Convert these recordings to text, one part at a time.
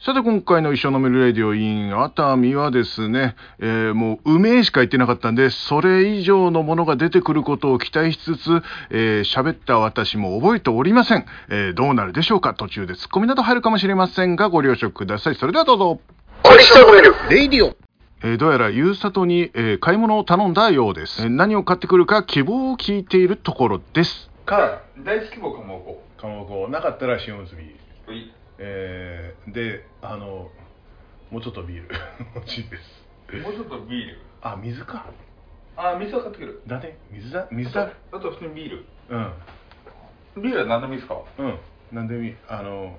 さて今回の一生呑めるレイディオ in 熱海はですね、えー、もう梅しか言ってなかったんで、それ以上のものが出てくることを期待しつつ、えー、喋った私も覚えておりません。えー、どうなるでしょうか？途中でツッコミなど入るかもしれませんが、ご了承ください。それではどうぞ。レイディオ。えー、どうやらゆうさとに、えー、買い物を頼んだようです、えー、何を買ってくるか希望を聞いているところです。か大好き棒かまぼこかまぼこなかったら塩結びえー、であのもうちょっとビール。欲しいです。もうちょっとビール？あ水か。あ水は買ってくる。だね。水だ水だ。あと普通にビール？うん。ビールは何でもいいですか？うん。何でもいい。あの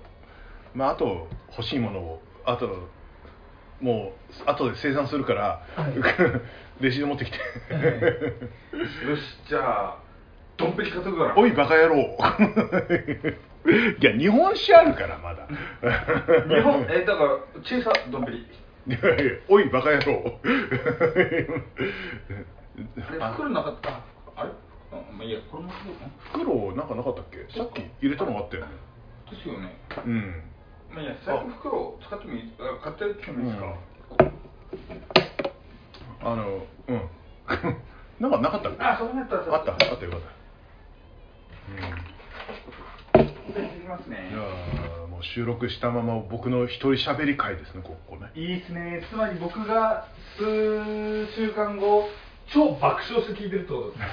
まああと欲しいものを。あともう後で生産するから、はい、レシート持ってきて。よしじゃあドンペリ買っとくから。おいバカ野郎 いや日本酒あるからまだ。日本えだから小さドンペリ。おいバカ野郎。袋なかった？あれ？あまあいいやこれも袋なんかなかったっけ？さっき入れたのがあったよね。ですよね。うん。まあいや財布袋使ってもいい買ってきてもいいですか、うん、あのうん。なんかなかったっけ？あそうなったあったあったよかった。うんいやもう収録したまま僕の一人喋り会ですねここねいいですねつまり僕が数週間後超爆笑して聞いてるってことですね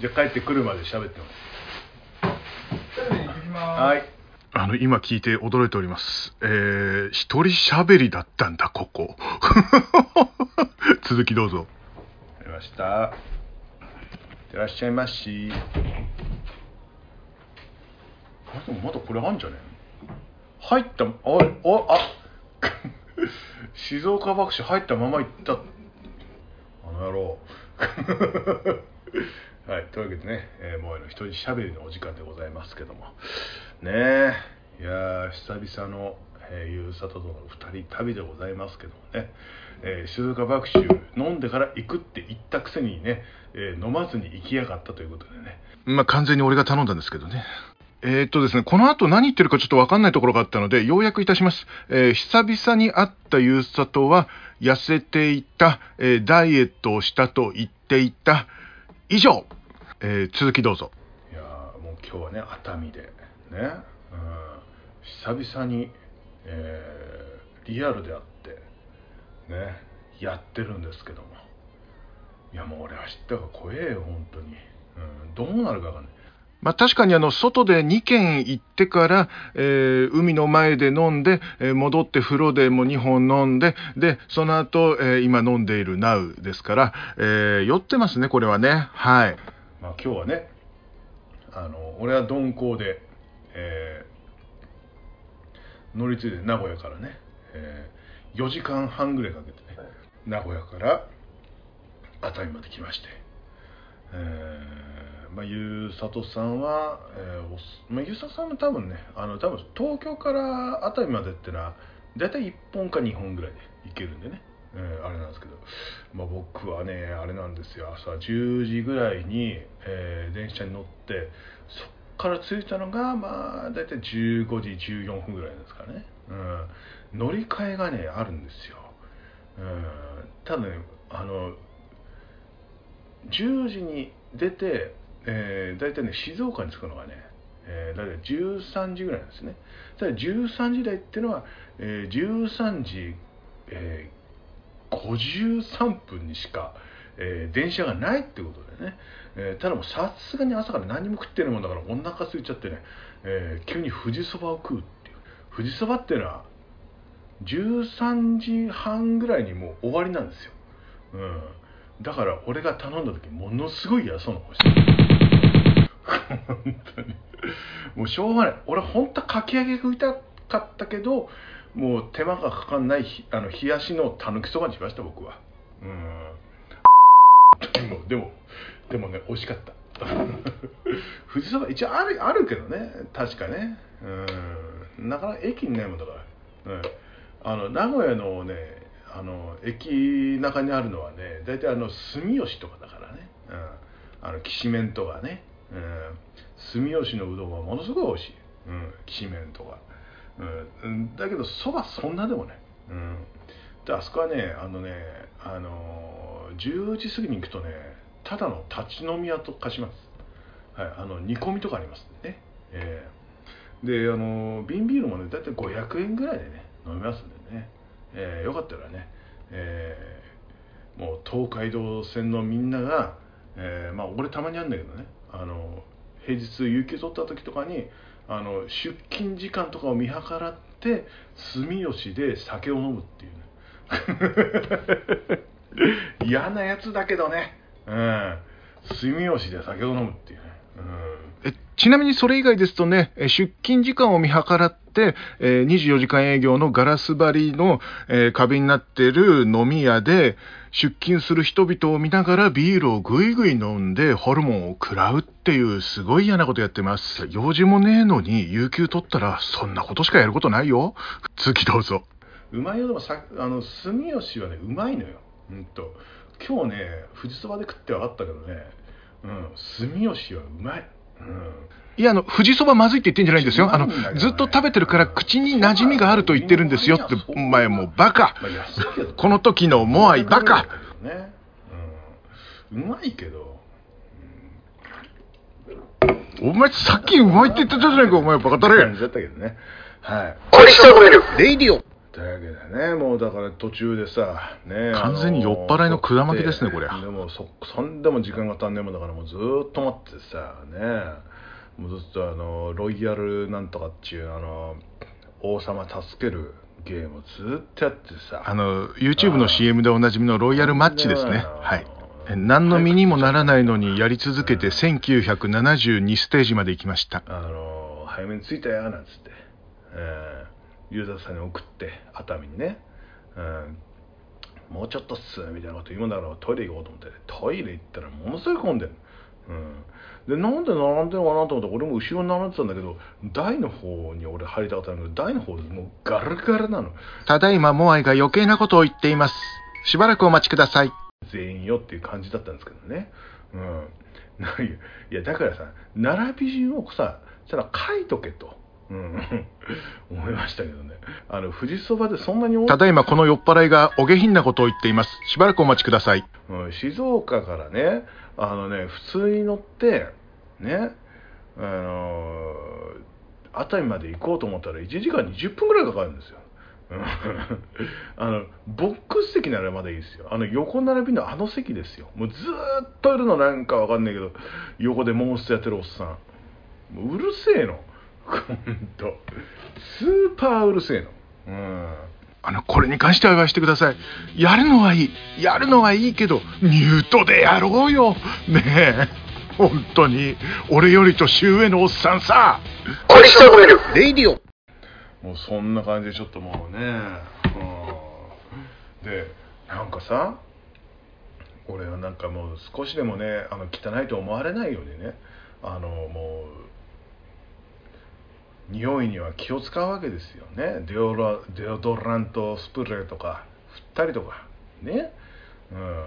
じゃあ帰ってくるまで喋ってますはいあの、今聞いて驚いております。えー、一人喋りだったんだ、ここ。続きどうぞ。ありました。いらっしゃいまし。あ、でもまだこれあんじゃね？入った、あ、あ、あ、静岡爆笑入ったまま行った。あの野郎。はい、というわけでね、えー、もうの一人喋りのお時間でございますけども。ねえいや久々の、えー、ゆうさととの2人旅でございますけどもね、えー、静岡爆酒飲んでから行くって言ったくせにね、えー、飲まずに行きやがったということでねまあ完全に俺が頼んだんですけどねえー、っとですね、この後何言ってるかちょっとわかんないところがあったので、要約いたします。えー、久々に会ったゆうさとは、痩せていた、えー、ダイエットをしたと言っていた。以上、え続きどうぞ。いやもう今日はね、熱海で。ね、うん、久々に、え、リアルであってねやってるんですけどもいやもう俺は知ったが怖えよ本当に、うん、どうなるかわかんないまあ、確かにあの外で2軒行ってから、えー、海の前で飲んで、えー、戻って風呂でも2本飲んででその後、えー、今飲んでいる Now ですから、えー、酔ってますねこれはね。はい、まあ、今日はねあの俺は鈍行でえー、乗り継いで名古屋からね、えー、4時間半ぐらいかけてね、名古屋から熱海まで来まして、えー、まあ、ゆうさとさんは、えーまあ、ゆうささんも多分ねあの多分東京から熱海までってのは大体1本か2本ぐらいで行けるんでね、えー、あれなんですけど、まあ、僕はねあれなんですよ。朝10時ぐらいに、えー、電車に乗ってそっから着いたのがまあ大体15時14分ぐらいですかね、うん、乗り換えがねあるんですよ、うん、ただねあの10時に出て、えー、大体ね静岡に着くのがね、えー、大体13時ぐらいなんですね。ただ13時台っていうのは、えー、13時、えー、53分にしか、えー、電車がないってことでね、えー、ただもうさすがに朝から何も食ってるもんだからお腹空いちゃってね、えー、急に富士そばを食うっていう。富士そばっていうのは13時半ぐらいにもう終わりなんですよ、うん、だから俺が頼んだ時ものすごい嫌そうな顔して本当に。もうしょうがない。俺本当はかき揚げ食いたかったけどもう手間がかかんないあの冷やしのたぬきそばにしました僕は。うん。でもでもでもね美味しかった。富士そば一応あるあるけどね。確かね。うん。なかなか駅にないもんだから、うん、あの名古屋のねあの駅中にあるのはね大体あの住吉とかだからね、うん、あのきしめんとかね、うん、住吉のうどんはものすごい美味しい、うん、きしめんとか、うん、だけどそばそんなでもね、うん、であそこはねあのねあの10時過ぎに行くとねただの立ち飲み屋と化します、はい、あの煮込みとかありますね、えーであの瓶ビールもね大体500円ぐらいでね飲みますんでね、えーよかったらね、えーもう東海道線のみんなが、えーまあ俺たまにあるんだけどねあの平日有給取った時とかにあの出勤時間とかを見計らって住吉で酒を飲むっていうね。嫌なやつだけどね。うん。住吉で酒を飲むっていうね。えちなみにそれ以外ですとね、え出勤時間を見計らって、え24時間営業のガラス張りの、えー壁になってる飲み屋で出勤する人々を見ながらビールをぐいぐい飲んでホルモンを食らうっていうすごい嫌なことやってます。用事もねえのに有給取ったらそんなことしかやることないよ。次どうぞ。うまいよでもさあの住吉はねうまいのようんと今日ね富士そばで食って分かったけどねうん。住吉はうまい。うん。いや、あの、富士そばまずいって言ってんじゃないんですよ。あのずっと食べてるから口に馴染みがあると言ってるんですよって、お前もうバカ。この時のモアイバカ。ね、うまいけど。お前さっきうまいって言ってたじゃないか、お前バカだれ。感じ。だったけどね。はい。レイディオ。というわけでね。もうだから途中でさね完全に酔っ払いの管巻きですねこれでもそそんでも時間が足んねえもんだからもうずーっと待ってさねもうずっとあのロイヤルなんとかっていうあの王様助けるゲームをずっとやってさ。あの、YouTube の CM でおなじみのロイヤルマッチですね。はい。え何の身にもならないのにやり続けて1972ステージまで行きました。あの早めに着いたよなんつって、えーユーザーさんに送って熱海にね、うんもうちょっとっすみたいなこと言うんだからトイレ行こうと思ってトイレ行ったらものすごい混んでる、うん、でなんで並んでるのかなと思って俺も後ろに並んでたんだけど台の方に俺入りたかったんだけど台の方でもうガラガラなのただいまモアイが余計なことを言っています。しばらくお待ちください。全員よっていう感じだったんですけどね。うん。な んいや、だからさ、並び順をさ、ちゃんと書いとけと。うん。思いましたけどね。あの、富士そばでそんなにただいまこの酔っ払いがお下品なことを言っています。しばらくお待ちください。うん、静岡からね、あのね、普通に乗って、ね、あのー熱海まで行こうと思ったら1時間20分ぐらいかかるんですよ。うんあのボックス席ならまだいいですよあの横並びのあの席ですよもうずーっといるのなんかわかんないけど横でモンストやってるおっさんもううるせえのほんとスーパーうるせえのうんあの、これに関しては言わせてください。やるのはいい。やるのはいいけど、ミュートでやろうよ。ねえ。本当に、俺より年上のおっさんさ。レイディオ。もうそんな感じでちょっともうね、うん、でなんかさ俺はなんかもう少しでもねあの汚いと思われないようにねあのもう匂いには気を使うわけですよね。デオラデオドラントスプレーとか振ったりとか。ね。うん。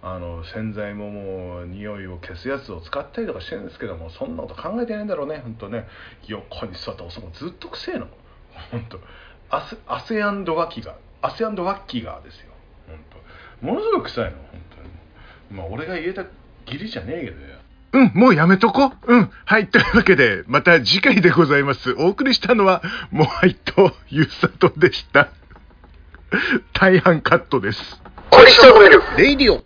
あの洗剤ももう匂いを消すやつを使ったりとかしてるんですけどもそんなこと考えてないんだろうね。本当ね。横に座ったおっさんもずっとくせえの。本当アセアセアンドワキガアセアンドワッキガーですよ。本当ものすごく臭いの。本当に。まあ俺が言えた義理じゃねえけどよ。うん、もうやめとこ。うん。はい。というわけで、また次回でございます。お送りしたのは、モアイとユーサトでした。大半カットです。レイディオ